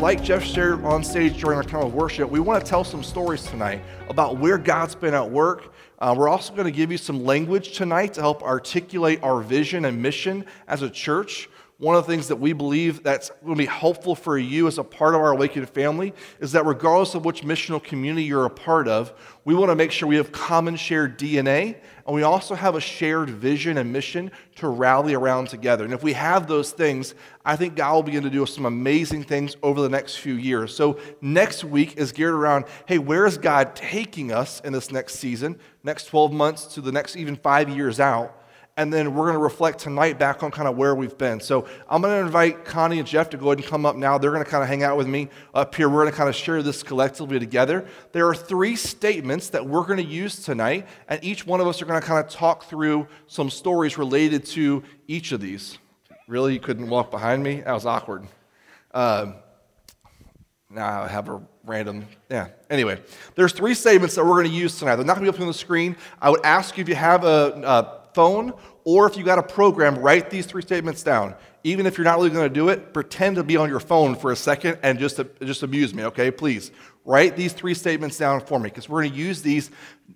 Like Jeff shared on stage during our time of worship, we want to tell some stories tonight about where God's been at work. Uh, we're also going to give you some language tonight to help articulate our vision and mission as a church. One of the things that we believe that's going to be helpful for you as a part of our Awakened family is that regardless of which missional community you're a part of, we want to make sure we have common shared DNA and we also have a shared vision and mission to rally around together. And if we have those things, I think God will begin to do some amazing things over the next few years. So next week is geared around hey, where is God taking us in this next season, next 12 months to the next even five years out? And then we're going to reflect tonight back on kind of where we've been. So I'm going to invite Connie and Jeff to go ahead and come up now. They're going to kind of hang out with me up here. We're going to kind of share this collectively together. There are three statements that we're going to use tonight, and each one of us are going to kind of talk through some stories related to each of these. Really, you couldn't walk behind me? That was awkward. Uh, now I have a random, yeah. Anyway, there's three statements that we're going to use tonight. They're not going to be up on the screen. I would ask you if you have a, a phone or if you got a program, write these three statements down. Even if you're not really going to do it, pretend to be on your phone for a second and just, just amuse me, okay? Please write these three statements down for me because we're going to use these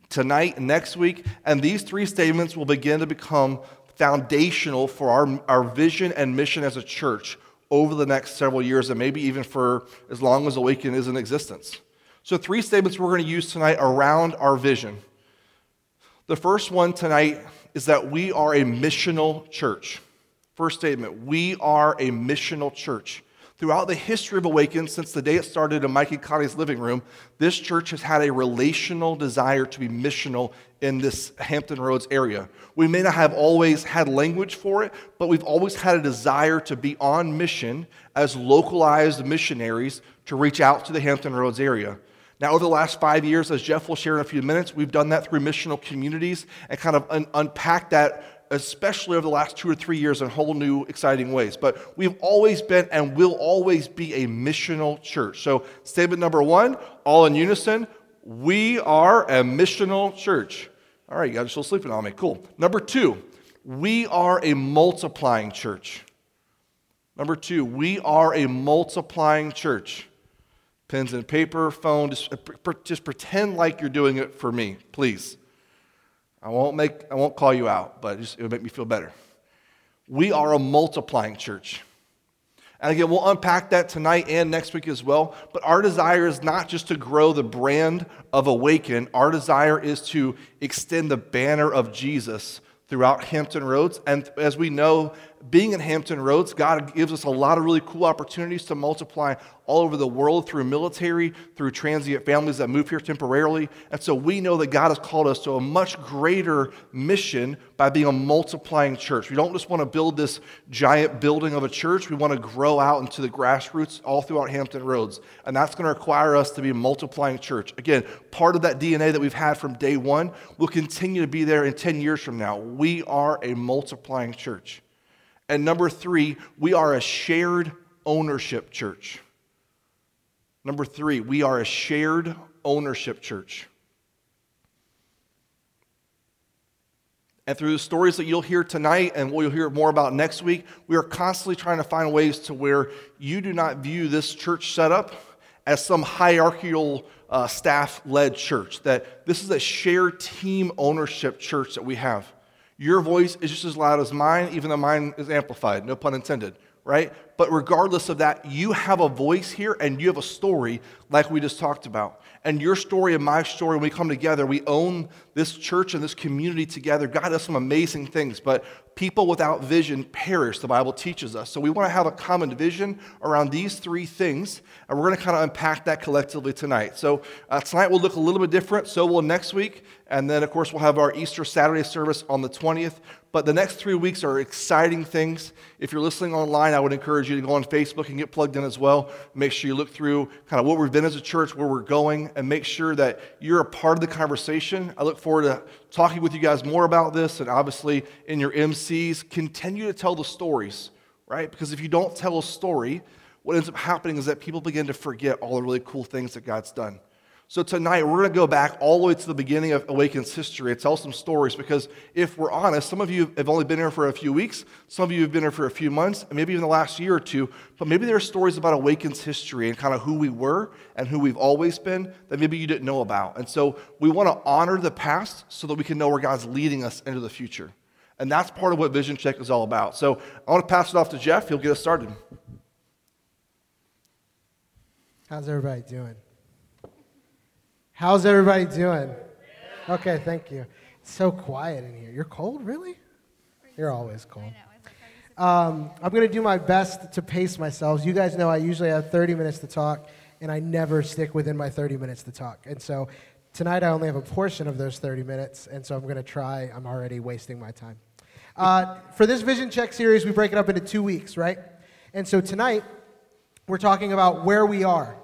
tonight and next week. And these three statements will begin to become foundational for our, our vision and mission as a church over the next several years and maybe even for as long as Awaken is in existence. So, three statements we're going to use tonight around our vision. The first one tonight is that we are a missional church. First statement we are a missional church. Throughout the history of Awaken, since the day it started in Mike Connie's living room, this church has had a relational desire to be missional in this Hampton Roads area. We may not have always had language for it, but we've always had a desire to be on mission as localized missionaries to reach out to the Hampton Roads area. Now, over the last five years, as Jeff will share in a few minutes, we've done that through missional communities and kind of un- unpacked that, especially over the last two or three years, in whole new, exciting ways. But we've always been and will always be a missional church. So, statement number one, all in unison, we are a missional church. All right, you guys are still sleeping on me. Cool. Number two, we are a multiplying church. Number two, we are a multiplying church pens and paper, phone. Just, uh, just pretend like you're doing it for me, please. I won't make, I won't call you out, but just, it'll make me feel better. We are a multiplying church. And again, we'll unpack that tonight and next week as well. But our desire is not just to grow the brand of Awaken, our desire is to extend the banner of Jesus throughout Hampton Roads. And as we know, being in Hampton Roads, God gives us a lot of really cool opportunities to multiply all over the world through military, through transient families that move here temporarily. And so we know that God has called us to a much greater mission by being a multiplying church. We don't just want to build this giant building of a church, we want to grow out into the grassroots all throughout Hampton Roads. And that's going to require us to be a multiplying church. Again, part of that DNA that we've had from day one will continue to be there in 10 years from now. We are a multiplying church. And number three, we are a shared ownership church. Number three, we are a shared ownership church. And through the stories that you'll hear tonight and what you'll hear more about next week, we are constantly trying to find ways to where you do not view this church setup as some hierarchical uh, staff led church, that this is a shared team ownership church that we have. Your voice is just as loud as mine, even though mine is amplified, no pun intended, right? But regardless of that, you have a voice here and you have a story like we just talked about. And your story and my story, when we come together, we own this church and this community together. God does some amazing things, but People without vision perish, the Bible teaches us. So we want to have a common vision around these three things, and we're going to kind of unpack that collectively tonight. So uh, tonight will look a little bit different, so will next week. And then, of course, we'll have our Easter Saturday service on the 20th. But the next three weeks are exciting things. If you're listening online, I would encourage you to go on Facebook and get plugged in as well. Make sure you look through kind of what we've been as a church, where we're going, and make sure that you're a part of the conversation. I look forward to talking with you guys more about this. And obviously, in your MCs, continue to tell the stories, right? Because if you don't tell a story, what ends up happening is that people begin to forget all the really cool things that God's done. So tonight, we're going to go back all the way to the beginning of Awaken's history and tell some stories because if we're honest, some of you have only been here for a few weeks, some of you have been here for a few months, and maybe even the last year or two, but maybe there are stories about Awaken's history and kind of who we were and who we've always been that maybe you didn't know about. And so we want to honor the past so that we can know where God's leading us into the future. And that's part of what Vision Check is all about. So I want to pass it off to Jeff. He'll get us started. How's everybody doing? How's everybody doing? Okay, thank you. It's so quiet in here. You're cold, really? You're always cold. Um, I'm going to do my best to pace myself. You guys know I usually have 30 minutes to talk, and I never stick within my 30 minutes to talk. And so tonight I only have a portion of those 30 minutes, and so I'm going to try. I'm already wasting my time. Uh, for this Vision Check series, we break it up into two weeks, right? And so tonight, we're talking about where we are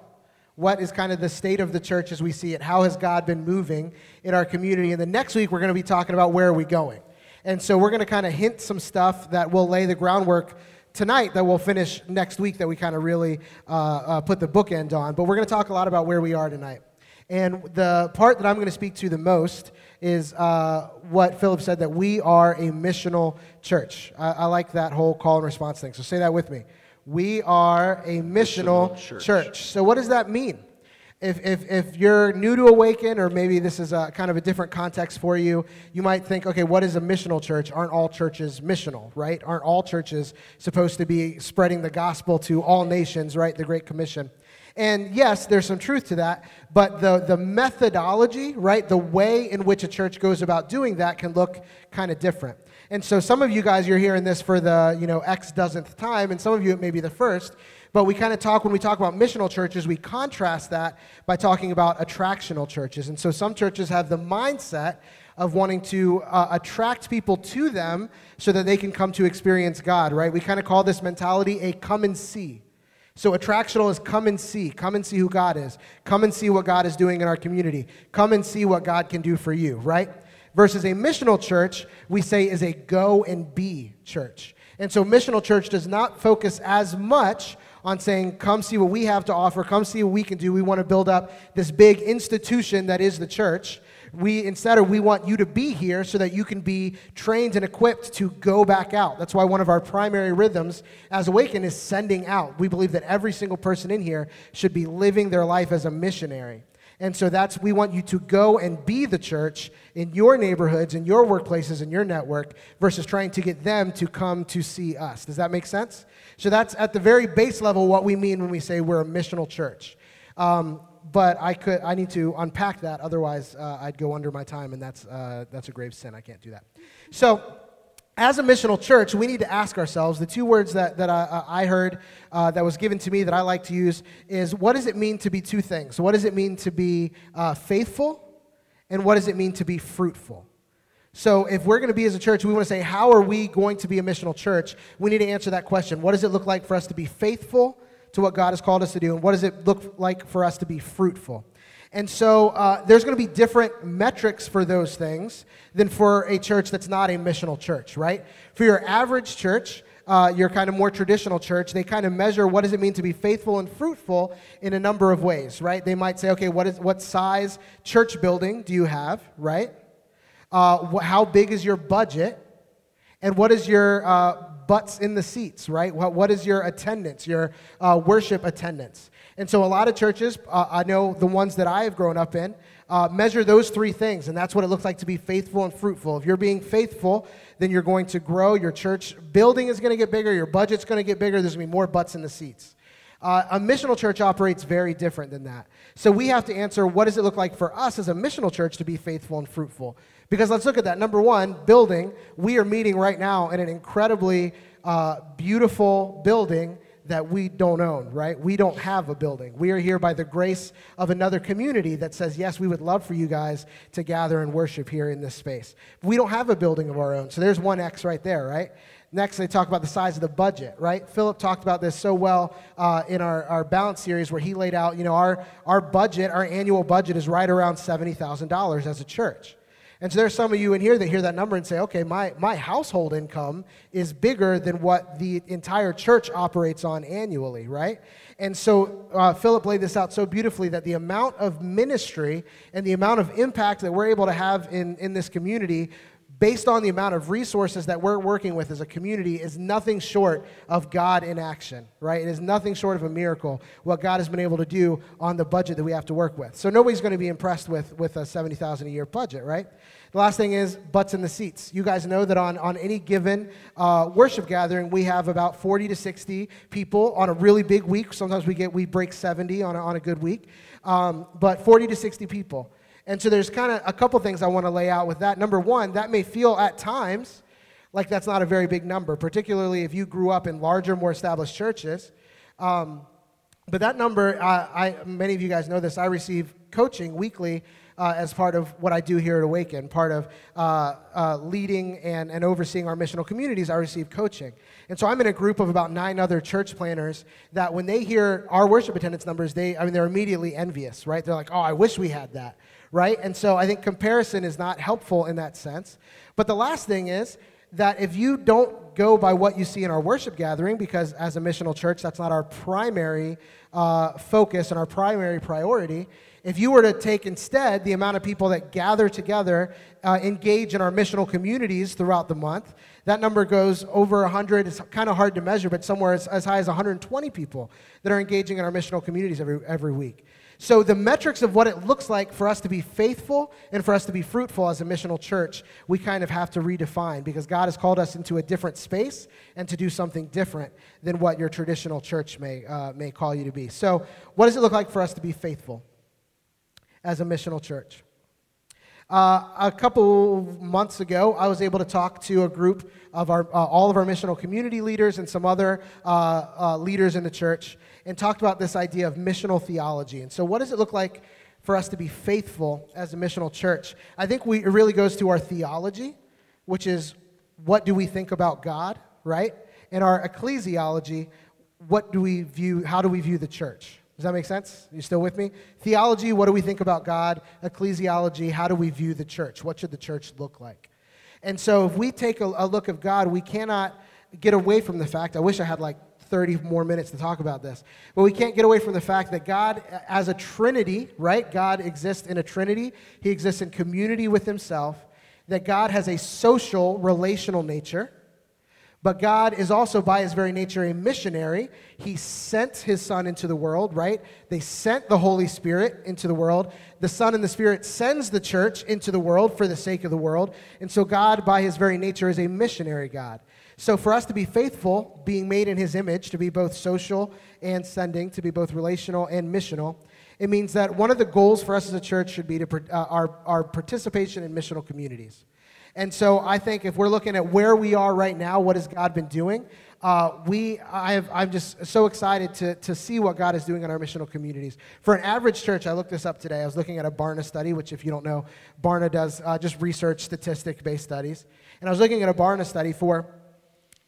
what is kind of the state of the church as we see it? How has God been moving in our community? And the next week, we're going to be talking about where are we going. And so we're going to kind of hint some stuff that will lay the groundwork tonight that we'll finish next week that we kind of really uh, uh, put the bookend on. But we're going to talk a lot about where we are tonight. And the part that I'm going to speak to the most is uh, what Philip said that we are a missional church. I, I like that whole call and response thing. So say that with me. We are a missional, missional church. church. So, what does that mean? If, if, if you're new to Awaken, or maybe this is a kind of a different context for you, you might think, okay, what is a missional church? Aren't all churches missional, right? Aren't all churches supposed to be spreading the gospel to all nations, right? The Great Commission. And yes, there's some truth to that, but the, the methodology, right, the way in which a church goes about doing that can look kind of different. And so some of you guys, you're hearing this for the, you know, X dozenth time, and some of you it may be the first. But we kind of talk, when we talk about missional churches, we contrast that by talking about attractional churches. And so some churches have the mindset of wanting to uh, attract people to them so that they can come to experience God, right? We kind of call this mentality a come and see. So attractional is come and see. Come and see who God is. Come and see what God is doing in our community. Come and see what God can do for you, right? Versus a missional church, we say is a go and be church. And so, missional church does not focus as much on saying, come see what we have to offer, come see what we can do. We want to build up this big institution that is the church. We instead of we want you to be here so that you can be trained and equipped to go back out. That's why one of our primary rhythms as Awaken is sending out. We believe that every single person in here should be living their life as a missionary. And so that's, we want you to go and be the church in your neighborhoods, in your workplaces, in your network, versus trying to get them to come to see us. Does that make sense? So that's at the very base level what we mean when we say we're a missional church. Um, but I could, I need to unpack that, otherwise uh, I'd go under my time, and that's, uh, that's a grave sin. I can't do that. So as a missional church, we need to ask ourselves the two words that, that I, I heard uh, that was given to me that I like to use is what does it mean to be two things? What does it mean to be uh, faithful? And what does it mean to be fruitful? So, if we're going to be as a church, we want to say, how are we going to be a missional church? We need to answer that question. What does it look like for us to be faithful to what God has called us to do? And what does it look like for us to be fruitful? And so uh, there's going to be different metrics for those things than for a church that's not a missional church, right? For your average church, uh, your kind of more traditional church, they kind of measure what does it mean to be faithful and fruitful in a number of ways, right? They might say, okay, what is what size church building do you have, right? Uh, wh- how big is your budget, and what is your uh, butts in the seats, right? What, what is your attendance, your uh, worship attendance? And so a lot of churches, uh, I know the ones that I have grown up in, uh, measure those three things, and that's what it looks like to be faithful and fruitful. If you're being faithful, then you're going to grow. Your church building is going to get bigger. Your budget's going to get bigger. There's going to be more butts in the seats. Uh, a missional church operates very different than that. So we have to answer what does it look like for us as a missional church to be faithful and fruitful? Because let's look at that. Number one, building. We are meeting right now in an incredibly uh, beautiful building that we don't own, right? We don't have a building. We are here by the grace of another community that says, yes, we would love for you guys to gather and worship here in this space. We don't have a building of our own. So there's one X right there, right? Next, they talk about the size of the budget, right? Philip talked about this so well uh, in our, our balance series where he laid out, you know, our, our budget, our annual budget is right around $70,000 as a church. And so there's some of you in here that hear that number and say, okay, my, my household income is bigger than what the entire church operates on annually, right? And so uh, Philip laid this out so beautifully that the amount of ministry and the amount of impact that we're able to have in, in this community based on the amount of resources that we're working with as a community, is nothing short of God in action, right? It is nothing short of a miracle what God has been able to do on the budget that we have to work with. So nobody's going to be impressed with, with a 70000 a year budget, right? The last thing is butts in the seats. You guys know that on, on any given uh, worship gathering, we have about 40 to 60 people on a really big week. Sometimes we get we break 70 on a, on a good week, um, but 40 to 60 people. And so there's kind of a couple things I want to lay out with that. Number one, that may feel at times like that's not a very big number, particularly if you grew up in larger, more established churches. Um, but that number, uh, I, many of you guys know this, I receive coaching weekly uh, as part of what I do here at Awaken, part of uh, uh, leading and, and overseeing our missional communities, I receive coaching. And so I'm in a group of about nine other church planners that when they hear our worship attendance numbers, they, I mean, they're immediately envious, right? They're like, oh, I wish we had that right? And so I think comparison is not helpful in that sense. But the last thing is that if you don't go by what you see in our worship gathering, because as a missional church, that's not our primary uh, focus and our primary priority. If you were to take instead the amount of people that gather together, uh, engage in our missional communities throughout the month, that number goes over 100. It's kind of hard to measure, but somewhere as, as high as 120 people that are engaging in our missional communities every, every week. So, the metrics of what it looks like for us to be faithful and for us to be fruitful as a missional church, we kind of have to redefine because God has called us into a different space and to do something different than what your traditional church may, uh, may call you to be. So, what does it look like for us to be faithful as a missional church? Uh, a couple months ago, I was able to talk to a group of our, uh, all of our missional community leaders and some other uh, uh leaders in the church and talked about this idea of missional theology. And so, what does it look like for us to be faithful as a missional church? I think we, it really goes to our theology, which is what do we think about God, right? And our ecclesiology, what do we view, how do we view the church? Does that make sense? You still with me? Theology, what do we think about God? Ecclesiology, how do we view the church? What should the church look like? And so if we take a, a look of God, we cannot get away from the fact, I wish I had like 30 more minutes to talk about this. But we can't get away from the fact that God, as a trinity, right? God exists in a trinity, He exists in community with Himself, that God has a social, relational nature. But God is also, by his very nature, a missionary. He sent his Son into the world, right? They sent the Holy Spirit into the world. The Son and the Spirit sends the church into the world for the sake of the world. And so, God, by his very nature, is a missionary God. So, for us to be faithful, being made in his image, to be both social and sending, to be both relational and missional, it means that one of the goals for us as a church should be to, uh, our, our participation in missional communities. And so I think if we're looking at where we are right now, what has God been doing? Uh, we, I have, I'm just so excited to, to see what God is doing in our missional communities. For an average church, I looked this up today. I was looking at a Barna study, which, if you don't know, Barna does uh, just research statistic based studies. And I was looking at a Barna study for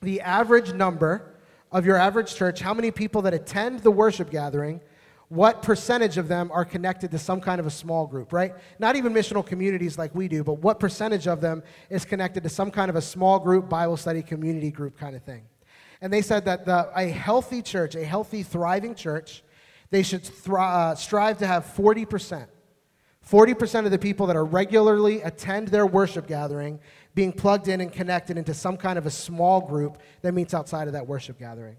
the average number of your average church, how many people that attend the worship gathering, what percentage of them are connected to some kind of a small group, right? Not even missional communities like we do, but what percentage of them is connected to some kind of a small group, Bible study, community group kind of thing. And they said that the, a healthy church, a healthy, thriving church, they should thri- uh, strive to have 40%. 40% of the people that are regularly attend their worship gathering being plugged in and connected into some kind of a small group that meets outside of that worship gathering.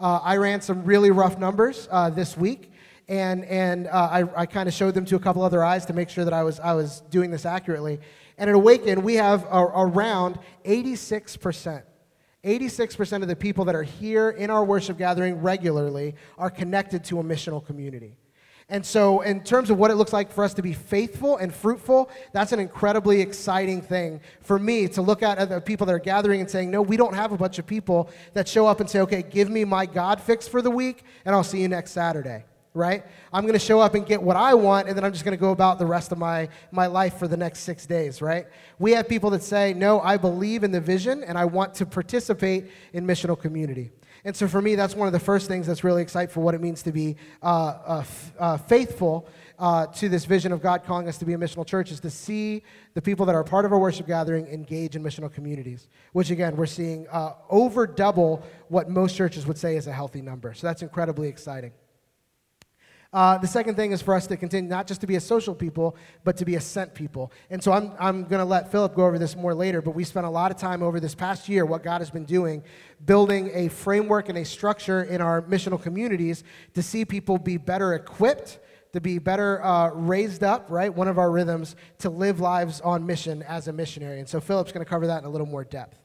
Uh, I ran some really rough numbers uh, this week, and, and uh, I, I kind of showed them to a couple other eyes to make sure that I was, I was doing this accurately. And at Awaken, we have a, around 86%. 86% of the people that are here in our worship gathering regularly are connected to a missional community. And so, in terms of what it looks like for us to be faithful and fruitful, that's an incredibly exciting thing for me to look at the people that are gathering and saying, No, we don't have a bunch of people that show up and say, Okay, give me my God fix for the week, and I'll see you next Saturday, right? I'm going to show up and get what I want, and then I'm just going to go about the rest of my, my life for the next six days, right? We have people that say, No, I believe in the vision, and I want to participate in missional community. And so for me, that's one of the first things that's really exciting for what it means to be uh, uh, f- uh, faithful uh, to this vision of God calling us to be a missional church is to see the people that are part of our worship gathering engage in missional communities, which again, we're seeing uh, over double what most churches would say is a healthy number. So that's incredibly exciting. Uh, the second thing is for us to continue not just to be a social people, but to be a sent people. And so I'm, I'm going to let Philip go over this more later, but we spent a lot of time over this past year, what God has been doing, building a framework and a structure in our missional communities to see people be better equipped, to be better uh, raised up, right? One of our rhythms to live lives on mission as a missionary. And so Philip's going to cover that in a little more depth.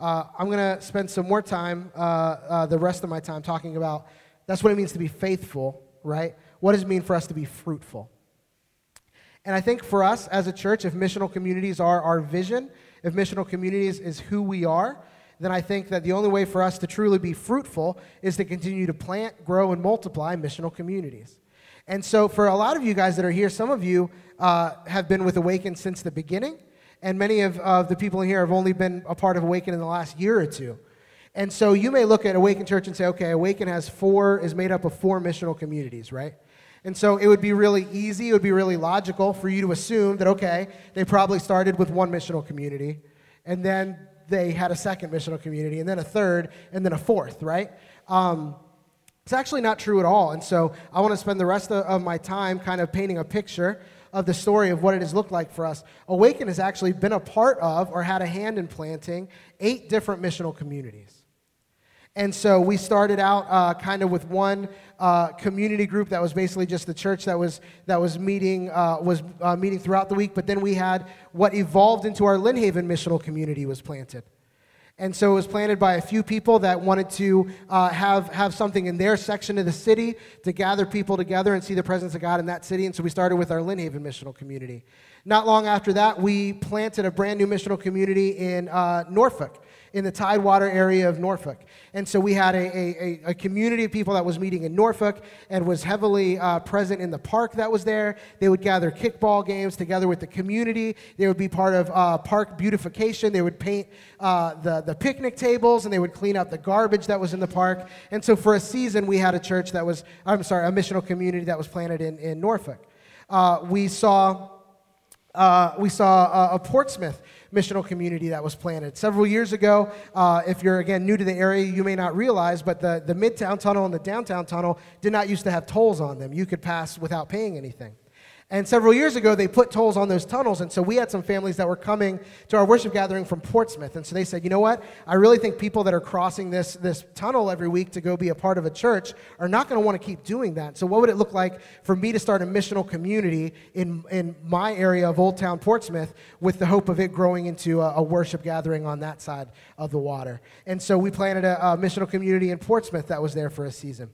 Uh, I'm going to spend some more time, uh, uh, the rest of my time, talking about that's what it means to be faithful right? What does it mean for us to be fruitful? And I think for us as a church, if missional communities are our vision, if missional communities is who we are, then I think that the only way for us to truly be fruitful is to continue to plant, grow, and multiply missional communities. And so, for a lot of you guys that are here, some of you uh, have been with Awaken since the beginning, and many of uh, the people in here have only been a part of Awaken in the last year or two. And so you may look at Awaken Church and say, okay, Awaken has four, is made up of four missional communities, right? And so it would be really easy, it would be really logical for you to assume that, okay, they probably started with one missional community, and then they had a second missional community, and then a third, and then a fourth, right? Um, it's actually not true at all. And so I want to spend the rest of, of my time kind of painting a picture of the story of what it has looked like for us. Awaken has actually been a part of or had a hand in planting eight different missional communities. And so we started out uh, kind of with one uh, community group that was basically just the church that was that was meeting uh, was uh, meeting throughout the week. But then we had what evolved into our Lynnhaven missional community was planted. And so it was planted by a few people that wanted to uh, have, have something in their section of the city to gather people together and see the presence of God in that city. And so we started with our Lynnhaven missional community. Not long after that, we planted a brand new missional community in uh, Norfolk in the Tidewater area of Norfolk. And so we had a, a, a community of people that was meeting in Norfolk and was heavily uh, present in the park that was there. They would gather kickball games together with the community. They would be part of uh, park beautification. They would paint uh, the, the picnic tables and they would clean up the garbage that was in the park. And so for a season, we had a church that was, I'm sorry, a missional community that was planted in, in Norfolk. Uh, we saw, uh, we saw uh, a Portsmouth missional community that was planted. Several years ago, uh, if you're again new to the area, you may not realize, but the, the Midtown Tunnel and the Downtown Tunnel did not used to have tolls on them. You could pass without paying anything. And several years ago, they put tolls on those tunnels. And so we had some families that were coming to our worship gathering from Portsmouth. And so they said, you know what? I really think people that are crossing this, this tunnel every week to go be a part of a church are not going to want to keep doing that. So, what would it look like for me to start a missional community in, in my area of Old Town Portsmouth with the hope of it growing into a, a worship gathering on that side of the water? And so we planted a, a missional community in Portsmouth that was there for a season.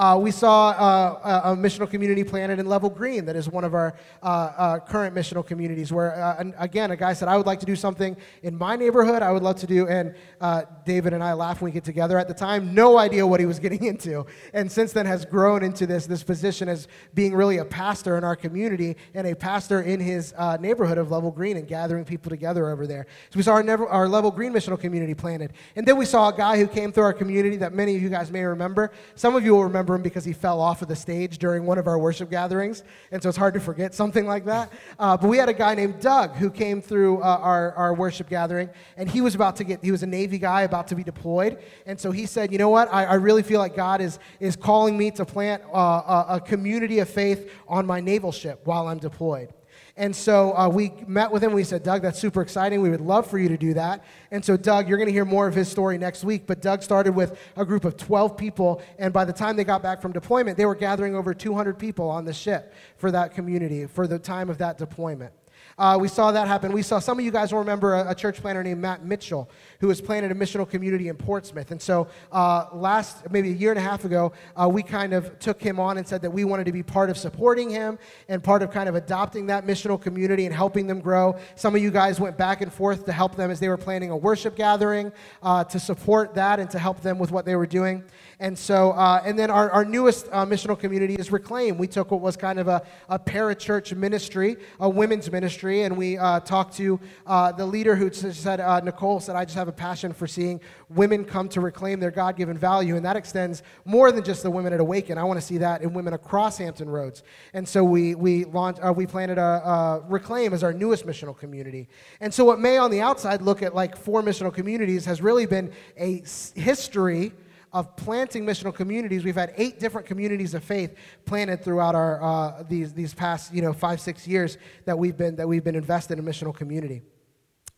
Uh, we saw uh, a, a, missional community planted in Level Green that is one of our uh, uh current missional communities where, uh, again, a guy said, I would like to do something in my neighborhood. I would love to do, and uh, David and I laugh when we get together at the time, no idea what he was getting into. And since then has grown into this, this position as being really a pastor in our community and a pastor in his neighborhood of Level Green and gathering people together over there. So we saw our, never, our Level Green missional community planted. And then we saw a guy who came through our community that many of you guys may remember. Some of you will remember because he fell off of the stage during one of our worship gatherings. And so it's hard to forget something like that. Uh, but we had a guy named Doug who came through uh, our, our worship gathering, and he was about to get, he was a Navy guy about to be deployed. And so he said, You know what? I, I really feel like God is, is calling me to plant uh, a, a community of faith on my naval ship while I'm deployed. And so uh, we met with him. We said, Doug, that's super exciting. We would love for you to do that. And so, Doug, you're going to hear more of his story next week. But Doug started with a group of 12 people. And by the time they got back from deployment, they were gathering over 200 people on the ship for that community for the time of that deployment. Uh, we saw that happen. We saw some of you guys will remember a, a, church planter named Matt Mitchell who was planted a missional community in Portsmouth. And so uh, last, maybe a year and a half ago, uh, we kind of took him on and said that we wanted to be part of supporting him and part of kind of adopting that missional community and helping them grow. Some of you guys went back and forth to help them as they were planning a worship gathering uh, to support that and to help them with what they were doing. And so, uh, and then our, our newest uh, missional community is Reclaim. We took what was kind of a, a parachurch ministry, a women's ministry, and we uh, talked to uh, the leader who said, uh, Nicole said, I just have a passion for seeing women come to reclaim their God given value. And that extends more than just the women at Awaken. I want to see that in women across Hampton Roads. And so we, we, launched, uh, we planted a, a Reclaim as our newest missional community. And so what may on the outside look at like four missional communities has really been a history of planting missional communities. We've had eight different communities of faith planted throughout our uh, these these past you know five six years that we've been that we've been invested in missional community.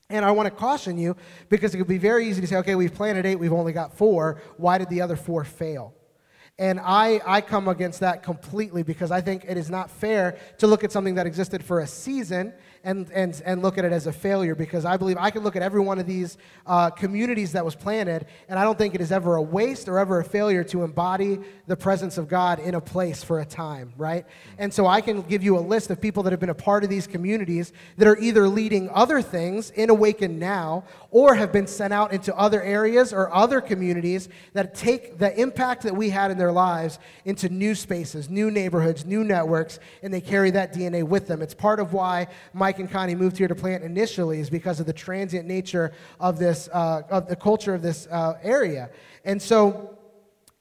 And I want to caution you because it could be very easy to say, okay, we've planted eight, we've only got four. Why did the other four fail? And I, I come against that completely because I think it is not fair to look at something that existed for a season and, and, and look at it as a failure because I believe I can look at every one of these uh, communities that was planted, and I don't think it is ever a waste or ever a failure to embody the presence of God in a place for a time, right? And so I can give you a list of people that have been a part of these communities that are either leading other things in Awaken Now or have been sent out into other areas or other communities that take the impact that we had in their lives into new spaces, new neighborhoods, new networks, and they carry that DNA with them. It's part of why my Mike and Connie moved here to plant initially is because of the transient nature of this, uh, of the culture of this uh, area. And so,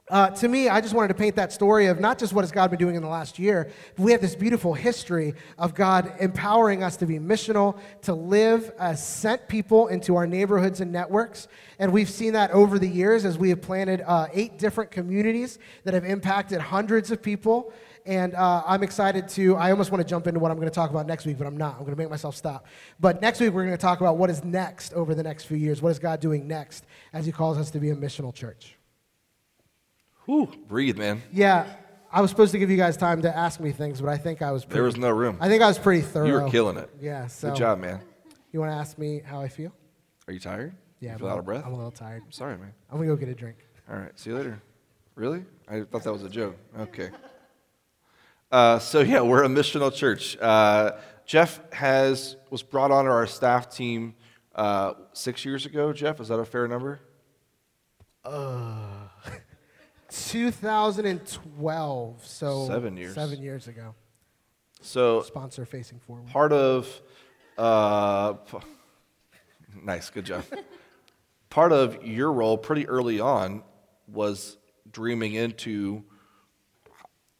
uh, to me, I just wanted to paint that story of not just what has God been doing in the last year, but we have this beautiful history of God empowering us to be missional, to live as sent people into our neighborhoods and networks. And we've seen that over the years as we have planted uh, eight different communities that have impacted hundreds of people. And uh, I'm excited to, I almost want to jump into what I'm going to talk about next week, but I'm not. I'm going to make myself stop. But next week, we're going to talk about what is next over the next few years. What is God doing next as He calls us to be a missional church? Whew, breathe, man. Yeah. I was supposed to give you guys time to ask me things, but I think I was pretty, There was no room. I think I was pretty thorough. You were killing it. Yeah. So Good job, man. You want to ask me how I feel? Are you tired? Yeah. You I'm feel out of breath? I'm a little tired. I'm sorry, man. I'm going to go get a drink. All right. See you later. Really? I thought that was a joke. Okay. Uh, so yeah, we're a missional church. Uh, Jeff has was brought onto our staff team uh, six years ago. Jeff, is that a fair number? Uh, 2012. So Seven years. Seven years ago. So Sponsor facing forward. part of uh, nice, good job. part of your role pretty early on was dreaming into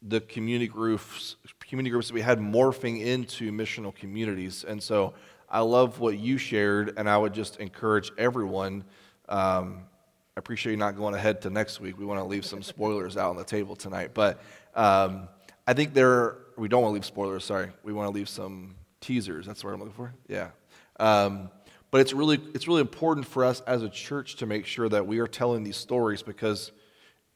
the community groups community groups that we had morphing into missional communities. And so i love what you shared and i would just encourage everyone um, i appreciate you not going ahead to next week. We want to leave some spoilers out on the table tonight. But um, i think there we don't want to leave spoilers sorry. We want to leave some teasers. That's what i'm looking for? Yeah. Um, but it's really it's really important for us as a church to make sure that we are telling these stories because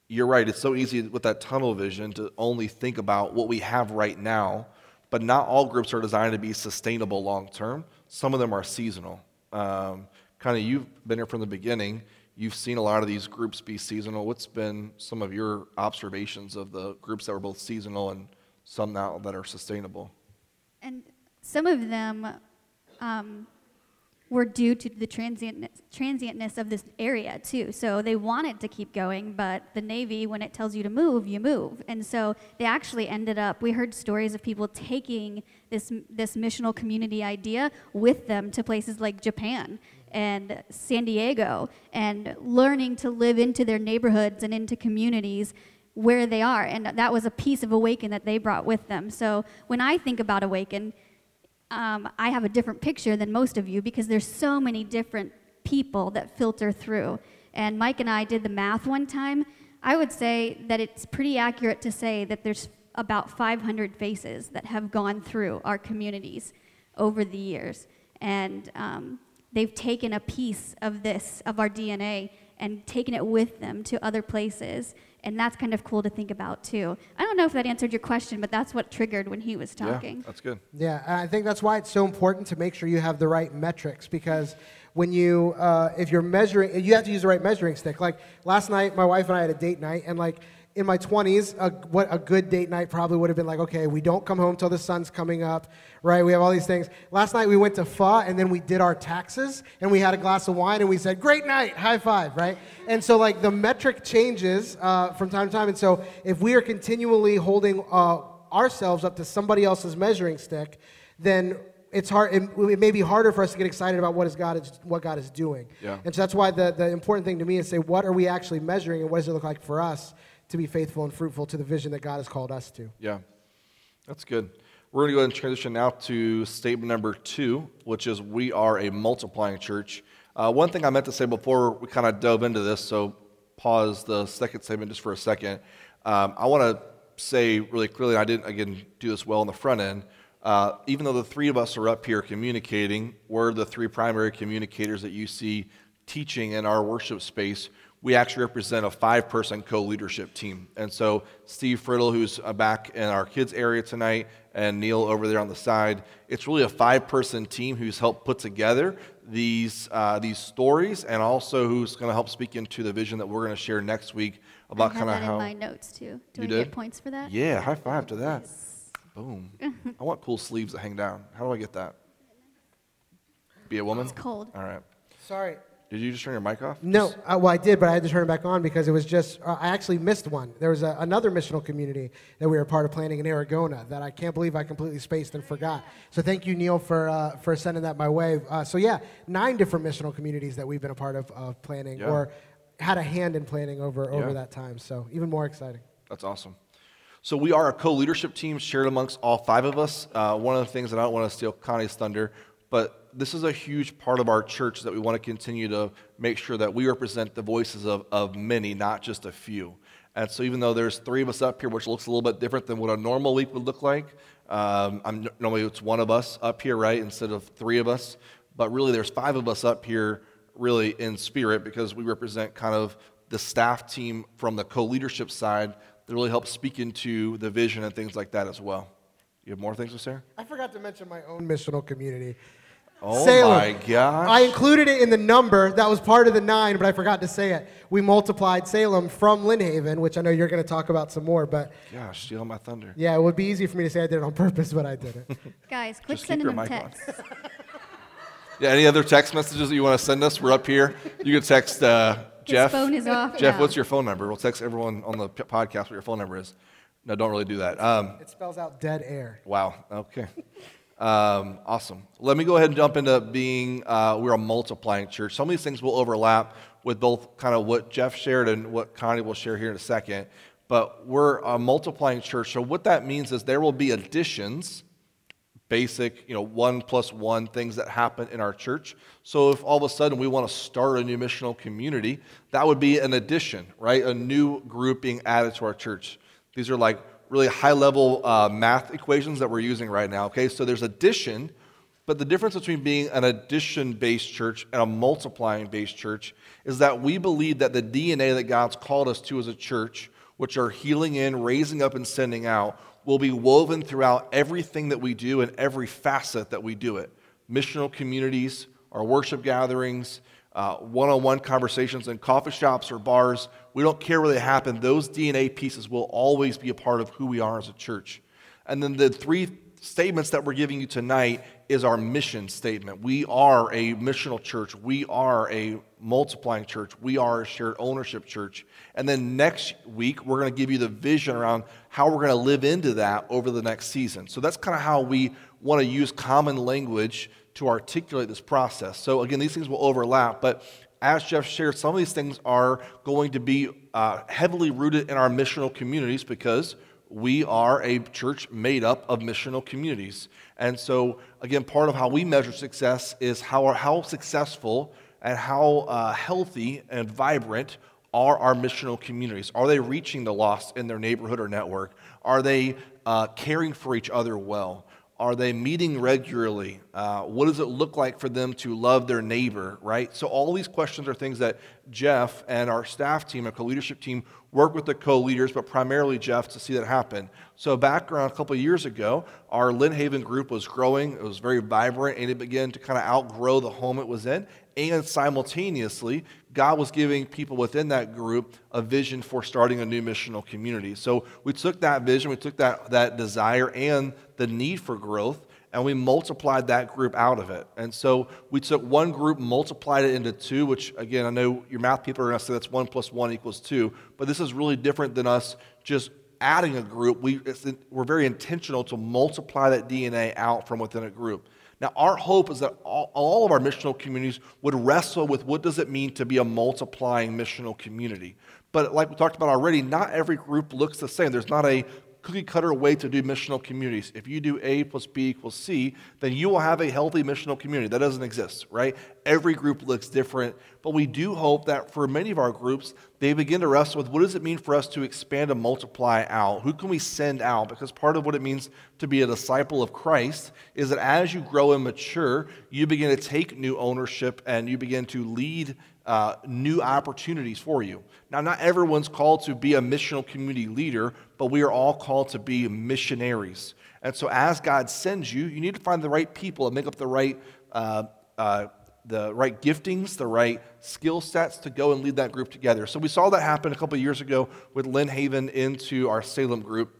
you're right. It's so easy with that tunnel vision to only think about what we have right now, but not all groups are designed to be sustainable long term. Some of them are seasonal. Um, kind of, you've been here from the beginning. You've seen a lot of these groups be seasonal. What's been some of your observations of the groups that were both seasonal and some now that are sustainable? And some of them um, were due to the transient, transientness of this area too. So they wanted to keep going, but the Navy, when it tells you to move, you move. And so they actually ended up. We heard stories of people taking this this missional community idea with them to places like Japan and San Diego, and learning to live into their neighborhoods and into communities where they are. And that was a piece of Awaken that they brought with them. So when I think about Awaken um, I have a different picture than most of you because there's so many different people that filter through. And Mike and I did the math one time. I would say that it's pretty accurate to say that there's about 500 faces that have gone through our communities over the years. And um, they've taken a piece of this, of our DNA, and taken it with them to other places. And that's kind of cool to think about too. I don't know if that answered your question, but that's what triggered when he was talking. Yeah, that's good. Yeah, and I think that's why it's so important to make sure you have the right metrics because when you, uh, if you're measuring, you have to use the right measuring stick. Like last night, my wife and I had a date night, and like in my 20s, a, what a good date night probably would have been like, okay, we don't come home till the sun's coming up, right? We have all these things. Last night we went to pho and then we did our taxes and we had a glass of wine and we said, great night, high five, right? And so like the metric changes uh, from time to time. And so if we are continually holding uh, ourselves up to somebody else's measuring stick, then it's hard. It, it, may be harder for us to get excited about what is God is what God is doing. Yeah. And so that's why the, the important thing to me is say, what are we actually measuring, and what does it look like for us? To be faithful and fruitful to the vision that God has called us to. Yeah, that's good. We're going to go ahead and transition now to statement number two, which is we are a multiplying church. Uh, one thing I meant to say before we kind of dove into this, so pause the second statement just for a second. Um, I want to say really clearly, I didn't, again, do this well on the front end. Uh, even though the three of us are up here communicating, we're the three primary communicators that you see teaching in our worship space we actually represent a five person co leadership team. And so, Steve Friddle, who's uh, back in our kids' area tonight, and Neil over there on the side, it's really a five person team who's helped put together these, uh, these stories and also who's going to help speak into the vision that we're going to share next week about kind of how. in my notes too. Do you I did? get points for that? Yeah, high five to that. Boom. I want cool sleeves that hang down. How do I get that? Be a woman? It's cold. All right. Sorry. Did you just turn your mic off? No, uh, well, I did, but I had to turn it back on because it was just, uh, I actually missed one. There was a, another missional community that we were part of planning in Aragona that I can't believe I completely spaced and forgot. So thank you, Neil, for, uh, for sending that my way. Uh, so, yeah, nine different missional communities that we've been a part of, of planning yeah. or had a hand in planning over, over yeah. that time. So, even more exciting. That's awesome. So, we are a co leadership team shared amongst all five of us. Uh, one of the things that I don't want to steal Connie's thunder, but this is a huge part of our church that we want to continue to make sure that we represent the voices of, of many, not just a few. And so, even though there's three of us up here, which looks a little bit different than what a normal week would look like, um, normally it's one of us up here, right, instead of three of us. But really, there's five of us up here, really in spirit, because we represent kind of the staff team from the co leadership side that really helps speak into the vision and things like that as well. You have more things to say? I forgot to mention my own missional community. Oh Salem. my gosh. I included it in the number that was part of the nine, but I forgot to say it. We multiplied Salem from Lynnhaven, which I know you're going to talk about some more, but. Gosh, stealing my thunder. Yeah, it would be easy for me to say I did it on purpose, but I didn't. Guys, quit sending them texts. yeah, any other text messages that you want to send us? We're up here. You can text uh, Jeff. His phone is off. Jeff, now. what's your phone number? We'll text everyone on the podcast what your phone number is. No, don't really do that. Um, it spells out dead air. Wow. Okay. Um, awesome. Let me go ahead and jump into being, uh, we're a multiplying church. Some of these things will overlap with both kind of what Jeff shared and what Connie will share here in a second. But we're a multiplying church. So what that means is there will be additions, basic, you know, one plus one things that happen in our church. So if all of a sudden we want to start a new missional community, that would be an addition, right? A new group being added to our church. These are like really high level uh, math equations that we're using right now. Okay, so there's addition, but the difference between being an addition based church and a multiplying based church is that we believe that the DNA that God's called us to as a church, which are healing in, raising up, and sending out, will be woven throughout everything that we do and every facet that we do it. Missional communities, our worship gatherings, one on one conversations in coffee shops or bars. We don't care where they happen. Those DNA pieces will always be a part of who we are as a church. And then the three statements that we're giving you tonight is our mission statement. We are a missional church. We are a multiplying church. We are a shared ownership church. And then next week, we're going to give you the vision around how we're going to live into that over the next season. So that's kind of how we want to use common language to articulate this process. So, again, these things will overlap, but as Jeff shared, some of these things are going to be uh, heavily rooted in our missional communities because we are a church made up of missional communities. And so, again, part of how we measure success is how, how successful and how uh, healthy and vibrant are our missional communities? Are they reaching the lost in their neighborhood or network? Are they uh, caring for each other well? Are they meeting regularly? Uh, what does it look like for them to love their neighbor, right? So, all these questions are things that Jeff and our staff team, our co leadership team, work with the co leaders, but primarily Jeff to see that happen. So, back around a couple years ago, our Lynnhaven group was growing. It was very vibrant, and it began to kind of outgrow the home it was in. And simultaneously, God was giving people within that group a vision for starting a new missional community. So, we took that vision, we took that, that desire and the need for growth, and we multiplied that group out of it. And so we took one group, multiplied it into two, which again, I know your math people are going to say that's one plus one equals two, but this is really different than us just adding a group. We, we're very intentional to multiply that DNA out from within a group. Now, our hope is that all, all, of our missional communities would wrestle with what does it mean to be a multiplying missional community. But like we talked about already, not every group looks the same. There's not a cookie cutter way to do missional communities. If you do A plus B equals C, then you will have a healthy missional community. That doesn't exist, right? Every group looks different, but we do hope that for many of our groups, they begin to wrestle with what does it mean for us to expand and multiply out? Who can we send out? Because part of what it means to be a disciple of Christ is that as you grow and mature, you begin to take new ownership and you begin to lead uh, new opportunities for you. Now, not everyone's called to be a missional community leader, but we are all called to be missionaries. And so, as God sends you, you need to find the right people and make up the right, uh, uh, the right giftings, the right skill sets to go and lead that group together. So, we saw that happen a couple years ago with Lynnhaven into our Salem group.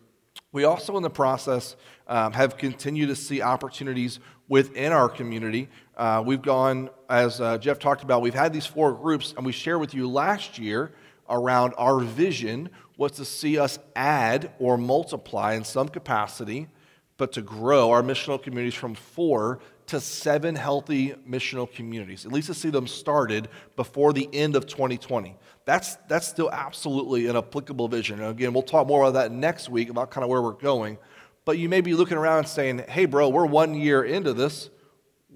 We also, in the process, um, have continued to see opportunities within our community. Uh, we've gone, as uh, Jeff talked about, we've had these four groups, and we shared with you last year around our vision was to see us add or multiply in some capacity, but to grow our missional communities from four to seven healthy missional communities, at least to see them started before the end of 2020. That's, that's still absolutely an applicable vision. And again, we'll talk more about that next week about kind of where we're going. But you may be looking around and saying, hey, bro, we're one year into this.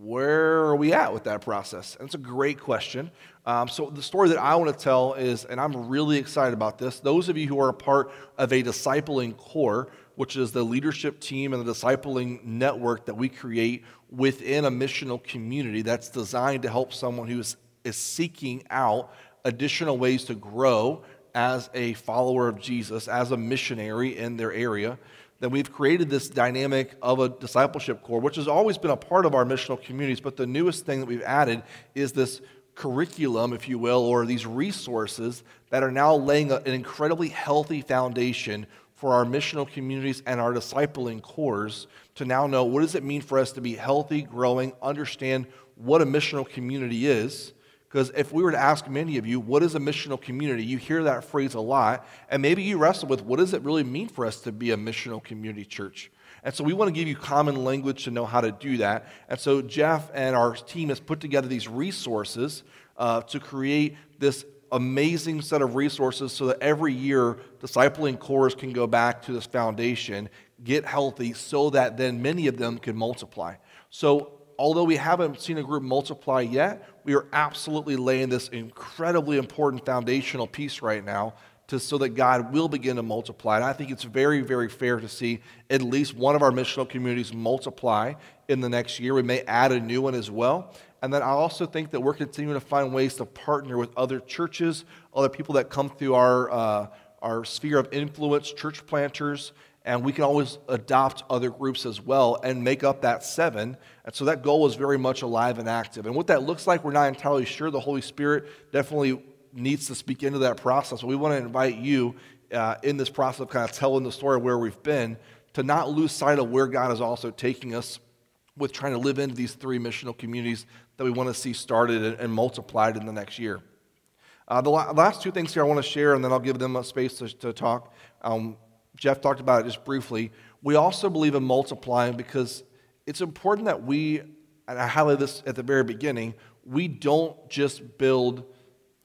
Where are we at with that process? And it's a great question. Um, so, the story that I want to tell is, and I'm really excited about this, those of you who are a part of a discipling core, which is the leadership team and the discipling network that we create within a missional community that's designed to help someone who is, is seeking out additional ways to grow as a follower of Jesus, as a missionary in their area that we've created this dynamic of a discipleship core, which has always been a part of our missional communities. But the newest thing that we've added is this curriculum, if you will, or these resources that are now laying an incredibly healthy foundation for our missional communities and our discipling cores to now know what does it mean for us to be healthy, growing, understand what a missional community is because if we were to ask many of you, what is a missional community? You hear that phrase a lot, and maybe you wrestle with what does it really mean for us to be a missional community church? And so we want to give you common language to know how to do that. And so Jeff and our team has put together these resources uh, to create this amazing set of resources so that every year discipling cores can go back to this foundation, get healthy, so that then many of them can multiply. So although we haven't seen a group multiply yet, we are absolutely laying this incredibly important foundational piece right now to, so that God will begin to multiply. And I think it's very, very fair to see at least one of our missional communities multiply in the next year. We may add a new one as well. And then I also think that we're continuing to find ways to partner with other churches, other people that come through our, uh, our sphere of influence, church planters, and we can always adopt other groups as well and make up that seven. And so that goal is very much alive and active. And what that looks like, we're not entirely sure. The Holy Spirit definitely needs to speak into that process. we want to invite you uh, in this process of kind of telling the story of where we've been to not lose sight of where God is also taking us with trying to live into these three missional communities that we want to see started and, and multiplied in the next year. Uh, the la- last two things here I want to share, and then I'll give them a space to, to talk. Um, Jeff talked about it just briefly. We also believe in multiplying because it's important that we, and I highlighted this at the very beginning, we don't just build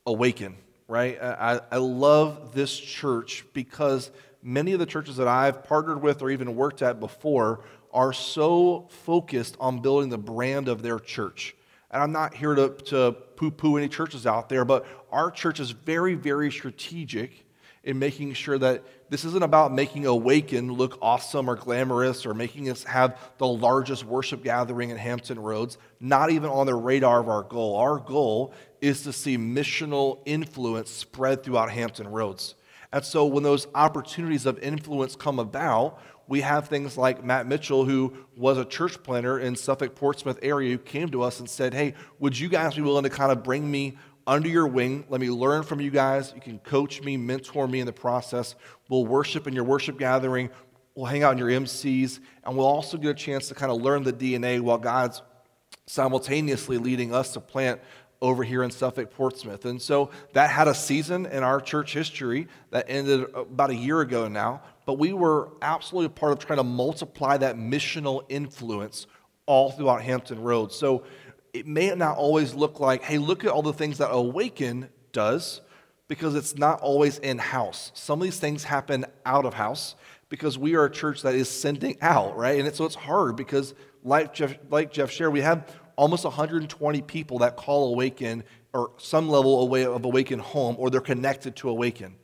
awaken, right? I, I love this church because many of the churches that I've partnered with or even worked at before are so focused on building the brand of their church. And I'm not here to, to poo poo any churches out there, but our church is very, very strategic in making sure that this isn't about making Awaken look awesome or glamorous or making us have the largest worship gathering in Hampton Roads, not even on the radar of our goal. Our goal is to see missional influence spread throughout Hampton Roads. And so when those opportunities of influence come about, we have things like Matt Mitchell, who was a church planter in Suffolk Portsmouth area, who came to us and said, Hey, would you guys be willing to kind of bring me under your wing. Let me learn from you guys. You can coach me, mentor me in the process. We'll worship in your worship gathering. We'll hang out in your MCs. And we'll also get a chance to kind of learn the DNA while God's simultaneously leading us to plant over here in Suffolk, Portsmouth. And so that had a season in our church history that ended about a year ago now. But we were absolutely a part of trying to multiply that missional influence all throughout Hampton Roads. So it may not always look like, hey, look at all the things that Awaken does, because it's not always in house. Some of these things happen out of house because we are a church that is sending out, right? And it, so it's hard because, like Jeff, like Jeff shared, we have almost 120 people that call Awaken or some level of Awaken home, or they're connected to Awaken.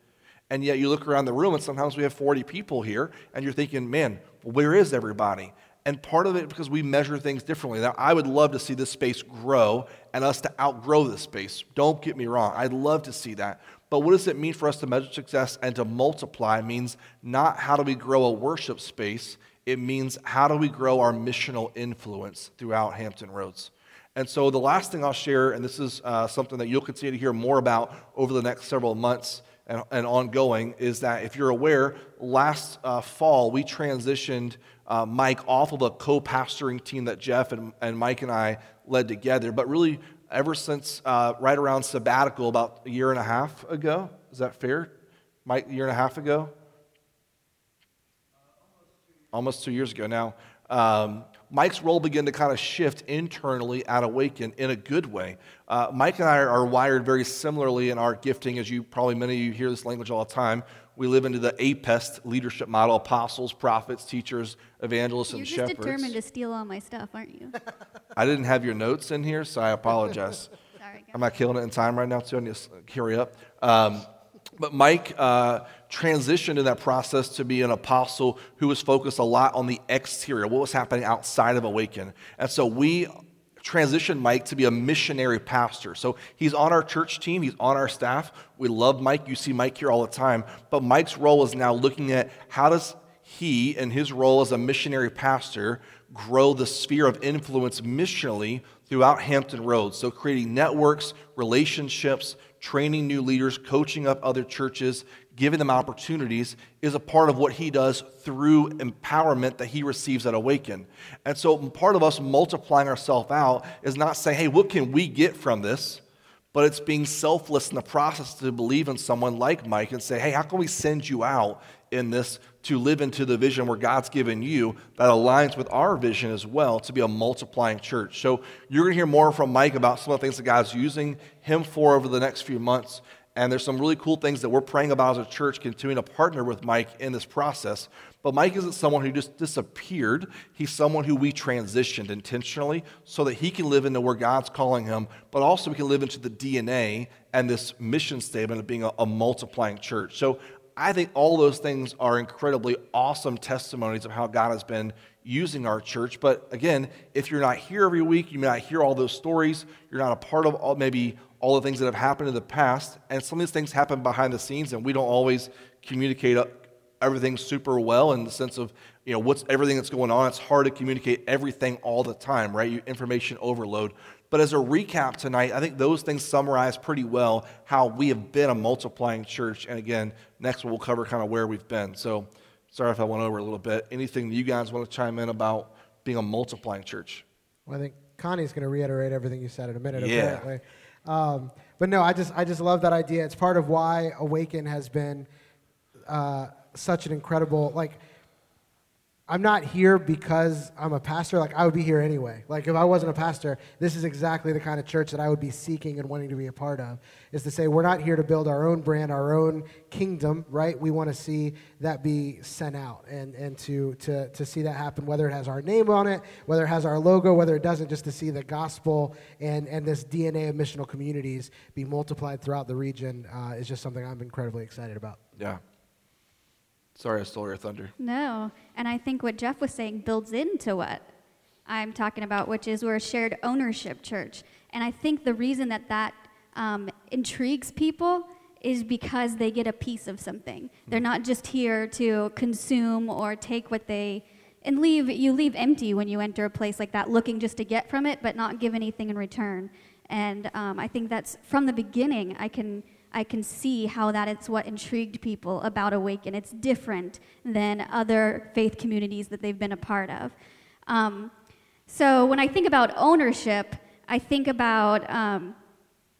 And yet you look around the room, and sometimes we have 40 people here, and you're thinking, man, where is everybody? And part of it because we measure things differently. Now, I would love to see this space grow and us to outgrow this space. Don't get me wrong. I'd love to see that. But what does it mean for us to measure success and to multiply? Means not how do we grow a worship space, it means how do we grow our missional influence throughout Hampton Roads. And so the last thing I'll share, and this is uh, something that you'll continue to hear more about over the next several months and, and ongoing, is that if you're aware, last uh, fall we transitioned uh, Mike off of a co pastoring team that Jeff and, and Mike and I led together. But really, ever since uh, right around sabbatical, about a year and a half ago, is that fair? Mike, a year and a half ago? Almost two years ago now. Um, Mike's role began to kind of shift internally at Awaken in a good way. Uh, Mike and I are wired very similarly in our gifting, as you probably many of you hear this language all the time. We live into the APEST leadership model apostles, prophets, teachers, evangelists, You're and just determined to steal all my stuff, aren't you? I didn't have your notes in here, so I apologize. Sorry, Am I killing it in time right now, too? I need to hurry up. Um, but Mike uh, transitioned in that process to be an apostle who was focused a lot on the exterior, what was happening outside of Awaken. And so we transitioned Mike to be a missionary pastor. So he's on our church team, he's on our staff. We love Mike. You see Mike here all the time. But Mike's role is now looking at how does he, in his role as a missionary pastor, grow the sphere of influence missionally throughout Hampton Roads. So creating networks, relationships, training new leaders, coaching up other churches, giving them opportunities is a part of what he does through empowerment that he receives at Awaken. And so part of us multiplying ourselves out is not saying, hey, what can we get from this? But it's being selfless in the process to believe in someone like Mike and say, hey, how can we send you out in this to live into the vision where God's given you that aligns with our vision as well to be a multiplying church. So you're going to hear more from Mike about some of the things that God's using him for over the next few months. And there's some really cool things that we're praying about as a church, continuing to partner with Mike in this process. But Mike isn't someone who just disappeared. He's someone who we transitioned intentionally so that he can live into where God's calling him, but also we can live into the DNA and this mission statement of being a, a multiplying church. So I think all those things are incredibly awesome testimonies of how God has been using our church. But again, if you're not here every week, you may not hear all those stories. You're not a part of all, maybe all the things that have happened in the past. And some of these things happen behind the scenes, and we don't always communicate everything super well in the sense of you know what's everything that's going on. It's hard to communicate everything all the time, right? You, information overload. But as a recap tonight, I think those things summarize pretty well how we have been a multiplying church. And again, next we'll cover kind of where we've been. So sorry if I went over a little bit. Anything you guys want to chime in about being a multiplying church? Well, I think Connie's going to reiterate everything you said in a minute, yeah. apparently. Um, but no, I just, I just love that idea. It's part of why Awaken has been uh, such an incredible, like, I'm not here because I'm a pastor. Like, I would be here anyway. Like, if I wasn't a pastor, this is exactly the kind of church that I would be seeking and wanting to be a part of. Is to say, we're not here to build our own brand, our own kingdom, right? We want to see that be sent out and, and to, to, to see that happen, whether it has our name on it, whether it has our logo, whether it doesn't, just to see the gospel and, and this DNA of missional communities be multiplied throughout the region uh, is just something I'm incredibly excited about. Yeah. Sorry, I stole your thunder. No. And I think what Jeff was saying builds into what I'm talking about, which is we're a shared ownership church. And I think the reason that that um, intrigues people is because they get a piece of something. They're not just here to consume or take what they and leave you leave empty when you enter a place like that looking just to get from it but not give anything in return and um, i think that's from the beginning i can i can see how that is what intrigued people about awaken it's different than other faith communities that they've been a part of um, so when i think about ownership i think about um,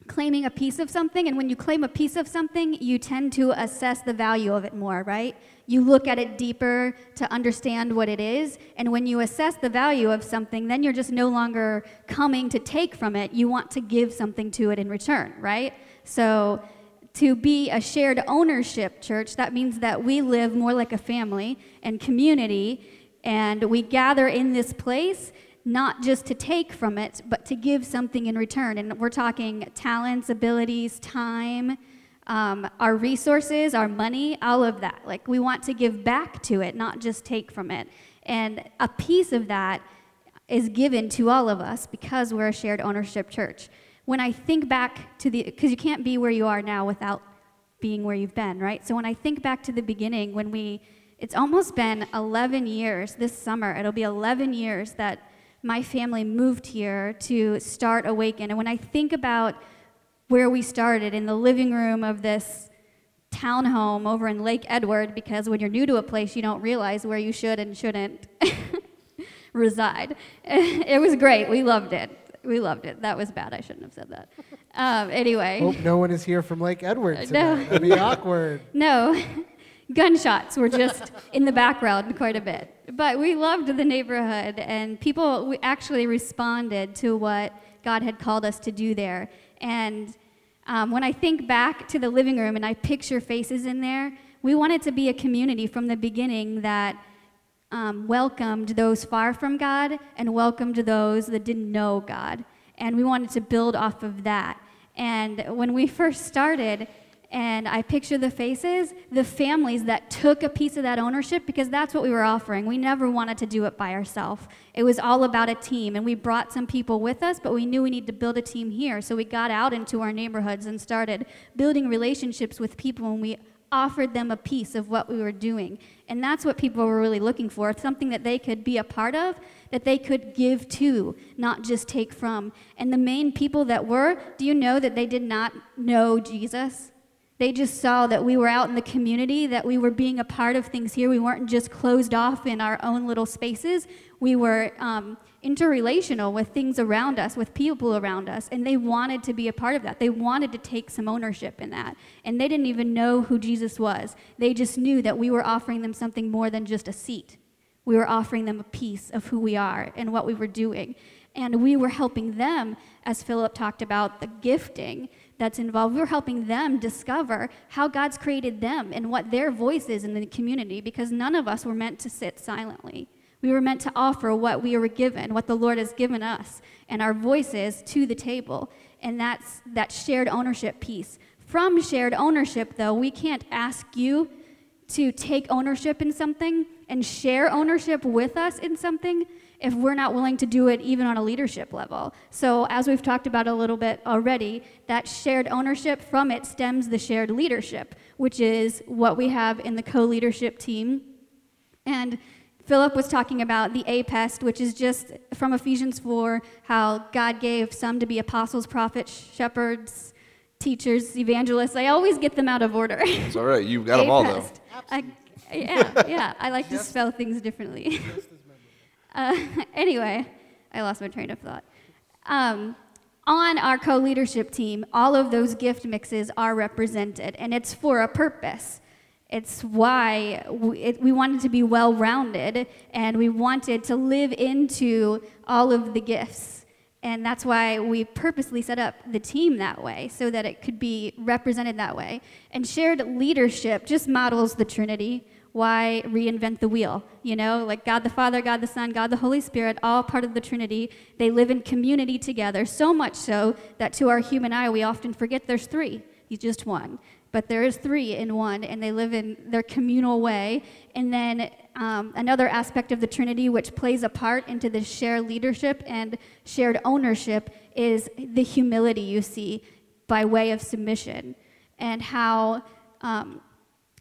claiming a piece of something, and when you claim a piece of something, you tend to assess the value of it more, right? You look at it deeper to understand what it is, and when you assess the value of something, then you're just no longer coming to take from it. You want to give something to it in return, right? So, to be a shared ownership church, that means that we live more like a family and community, and we gather in this place not just to take from it, but to give something in return. And we're talking talents, abilities, time, um, our resources, our money, all of that. Like we want to give back to it, not just take from it. And a piece of that is given to all of us because we're a shared ownership church. When I think back to the, because you can't be where you are now without being where you've been, right? So when I think back to the beginning, when we, it's almost been 11 years this summer, it'll be 11 years that my family moved here to start Awaken. And when I think about where we started in the living room of this townhome over in Lake Edward, because when you're new to a place, you don't realize where you should and shouldn't reside. It was great. We loved it. We loved it. That was bad. I shouldn't have said that. Um, anyway. Hope no one is here from Lake Edward tonight. No. That'd be awkward. No. Gunshots were just in the background quite a bit. But we loved the neighborhood, and people actually responded to what God had called us to do there. And um, when I think back to the living room and I picture faces in there, we wanted to be a community from the beginning that um, welcomed those far from God and welcomed those that didn't know God. And we wanted to build off of that. And when we first started, and I picture the faces, the families that took a piece of that ownership because that's what we were offering. We never wanted to do it by ourselves. It was all about a team, and we brought some people with us, but we knew we needed to build a team here. So we got out into our neighborhoods and started building relationships with people, and we offered them a piece of what we were doing. And that's what people were really looking for something that they could be a part of, that they could give to, not just take from. And the main people that were, do you know that they did not know Jesus? They just saw that we were out in the community, that we were being a part of things here. We weren't just closed off in our own little spaces. We were um, interrelational with things around us, with people around us, and they wanted to be a part of that. They wanted to take some ownership in that. And they didn't even know who Jesus was. They just knew that we were offering them something more than just a seat. We were offering them a piece of who we are and what we were doing. And we were helping them, as Philip talked about, the gifting that's involved. We were helping them discover how God's created them and what their voice is in the community because none of us were meant to sit silently. We were meant to offer what we were given, what the Lord has given us, and our voices to the table. And that's that shared ownership piece. From shared ownership, though, we can't ask you to take ownership in something and share ownership with us in something if we're not willing to do it even on a leadership level. So, as we've talked about a little bit already, that shared ownership from it stems the shared leadership, which is what we have in the co leadership team. And Philip was talking about the APEST, which is just from Ephesians 4, how God gave some to be apostles, prophets, shepherds, teachers, evangelists. I always get them out of order. It's all right. You've got them all, though. I, yeah, yeah. I like to spell things differently. Uh, anyway, I lost my train of thought. Um, on our co leadership team, all of those gift mixes are represented, and it's for a purpose. It's why we, it, we wanted to be well rounded, and we wanted to live into all of the gifts. And that's why we purposely set up the team that way, so that it could be represented that way. And shared leadership just models the Trinity why reinvent the wheel? You know, like God the Father, God the Son, God the Holy Spirit, all part of the Trinity. They live in community together, so much so that to our human eye, we often forget there's three. He's just one. But there is three in one, and they live in their communal way. And then um, another aspect of the Trinity, which plays a part into the shared leadership and shared ownership, is the humility you see by way of submission, and how um,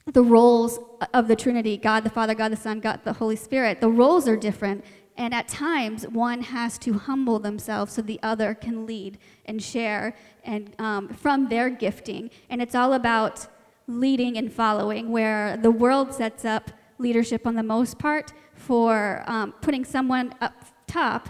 the roles of the Trinity God the Father, God the Son, God the Holy Spirit the roles are different. And at times, one has to humble themselves so the other can lead and share and um, from their gifting. And it's all about leading and following, where the world sets up leadership on the most part for um, putting someone up top,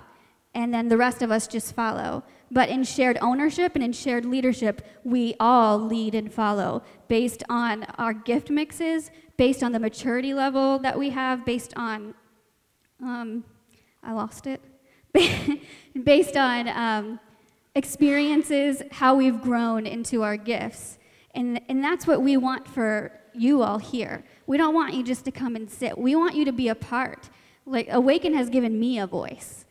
and then the rest of us just follow. But in shared ownership and in shared leadership, we all lead and follow based on our gift mixes, based on the maturity level that we have, based on, um, I lost it, based on um, experiences, how we've grown into our gifts. And, and that's what we want for you all here. We don't want you just to come and sit. We want you to be a part. Like Awaken has given me a voice.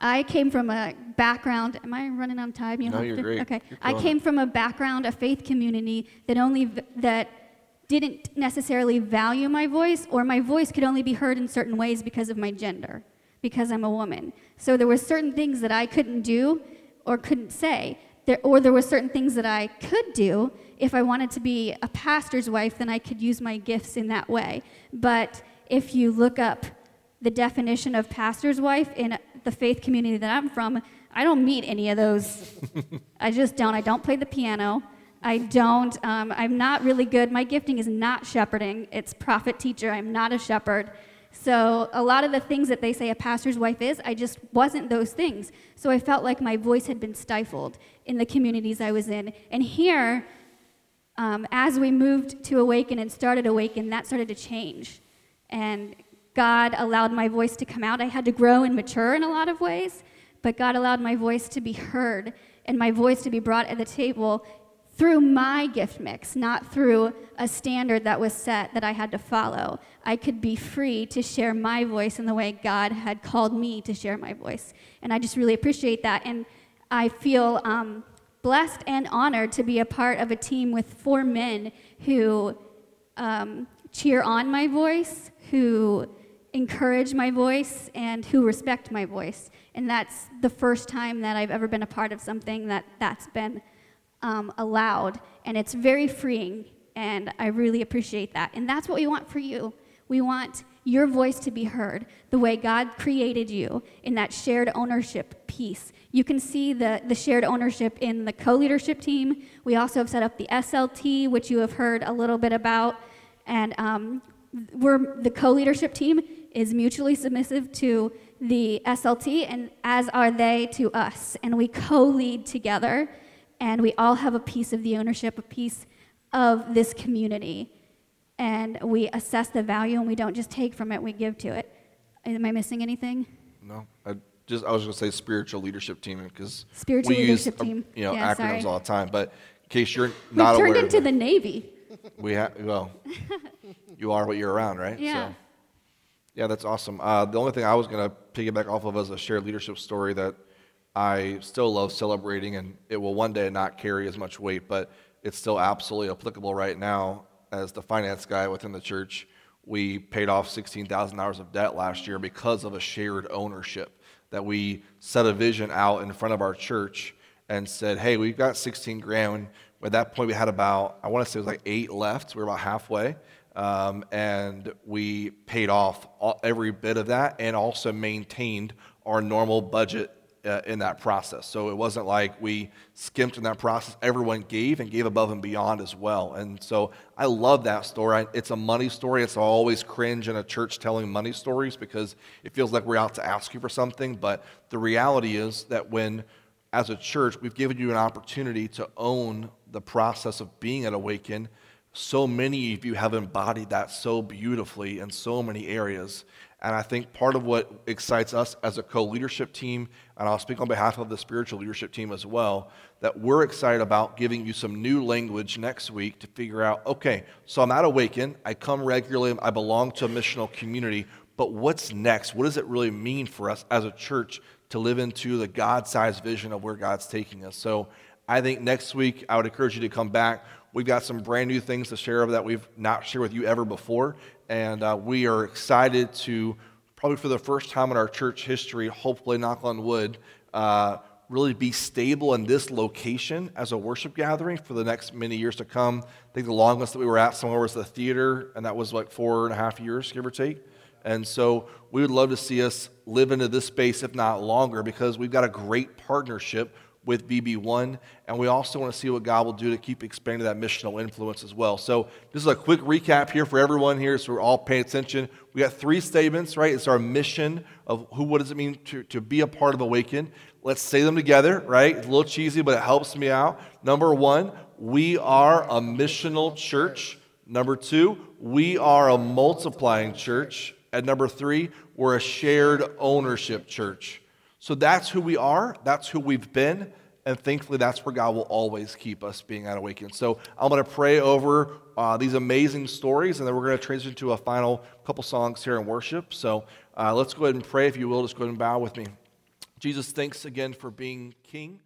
I came from a background. Am I running on time? You no, you're to, great. Okay. I came from a background, a faith community that only that didn't necessarily value my voice, or my voice could only be heard in certain ways because of my gender, because I'm a woman. So there were certain things that I couldn't do or couldn't say. There, or there were certain things that I could do. If I wanted to be a pastor's wife, then I could use my gifts in that way. But if you look up the definition of pastor's wife in the faith community that I'm from, I don't meet any of those. I just don't. I don't play the piano. I don't. Um, I'm not really good. My gifting is not shepherding, it's prophet teacher. I'm not a shepherd. So a lot of the things that they say a pastor's wife is, I just wasn't those things. So I felt like my voice had been stifled in the communities I was in. And here, um, as we moved to Awaken and started Awaken, that started to change. And God allowed my voice to come out. I had to grow and mature in a lot of ways, but God allowed my voice to be heard and my voice to be brought at the table through my gift mix, not through a standard that was set that I had to follow. I could be free to share my voice in the way God had called me to share my voice. And I just really appreciate that. And I feel um, blessed and honored to be a part of a team with four men who um, cheer on my voice, who encourage my voice, and who respect my voice. And that's the first time that I've ever been a part of something that that's been um, allowed, and it's very freeing, and I really appreciate that. And that's what we want for you. We want your voice to be heard the way God created you in that shared ownership piece. You can see the, the shared ownership in the co leadership team. We also have set up the SLT, which you have heard a little bit about. And um, we're, the co leadership team is mutually submissive to the SLT, and as are they to us. And we co lead together and we all have a piece of the ownership, a piece of this community. And we assess the value and we don't just take from it, we give to it. Am I missing anything? No. I just I was going to say spiritual leadership team because spiritual we leadership use, team. you know yeah, acronyms sorry. all the time, but in case you're not We've turned aware into the Navy. We have well, you are what you're around, right? Yeah. So, yeah, that's awesome. Uh, the only thing I was going to piggyback off of is a shared leadership story that I still love celebrating, and it will one day not carry as much weight, but it's still absolutely applicable right now. As the finance guy within the church, we paid off $16,000 of debt last year because of a shared ownership. That we set a vision out in front of our church and said, hey, we've got 16 grand. At that point, we had about, I want to say it was like eight left. We were about halfway. Um, and we paid off all, every bit of that and also maintained our normal budget uh, in that process. So it wasn't like we skimped in that process. Everyone gave and gave above and beyond as well. And so I love that story. It's a money story. It's always cringe in a church telling money stories because it feels like we're out to ask you for something. But the reality is that when, as a church, we've given you an opportunity to own the process of being at Awaken, so many of you have embodied that so beautifully in so many areas. And I think part of what excites us as a co leadership team, and I'll speak on behalf of the spiritual leadership team as well, that we're excited about giving you some new language next week to figure out okay, so I'm at Awaken, I come regularly, I belong to a missional community, but what's next? What does it really mean for us as a church to live into the God sized vision of where God's taking us? So I think next week I would encourage you to come back. We've got some brand new things to share that we've not shared with you ever before. And uh, we are excited to, probably for the first time in our church history, hopefully, knock on wood, uh, really be stable in this location as a worship gathering for the next many years to come. I think the longest that we were at somewhere was the theater, and that was like four and a half years, give or take. And so we would love to see us live into this space, if not longer, because we've got a great partnership with BB1. and we also want to see what God will do to keep expanding that missional influence as well. So, this is a quick recap here for everyone here, so we're all paying attention. We got three statements, right? It's our mission of who, what does it mean to, to be a part of Awaken. Let's say them together, right? It's a little cheesy, but it helps me out. Number one, we are a missional church. Number two, we are a multiplying church. And number three, we're a shared ownership church. So that's who we are, that's who we've been, and thankfully that's where God will always keep us being at Awaken. So I'm going to pray over uh, these amazing stories, and then we're going to transition to a final couple songs here in worship. So uh, let's go ahead and pray, if you will. Just go ahead and bow with me. Jesus, thanks again for being King.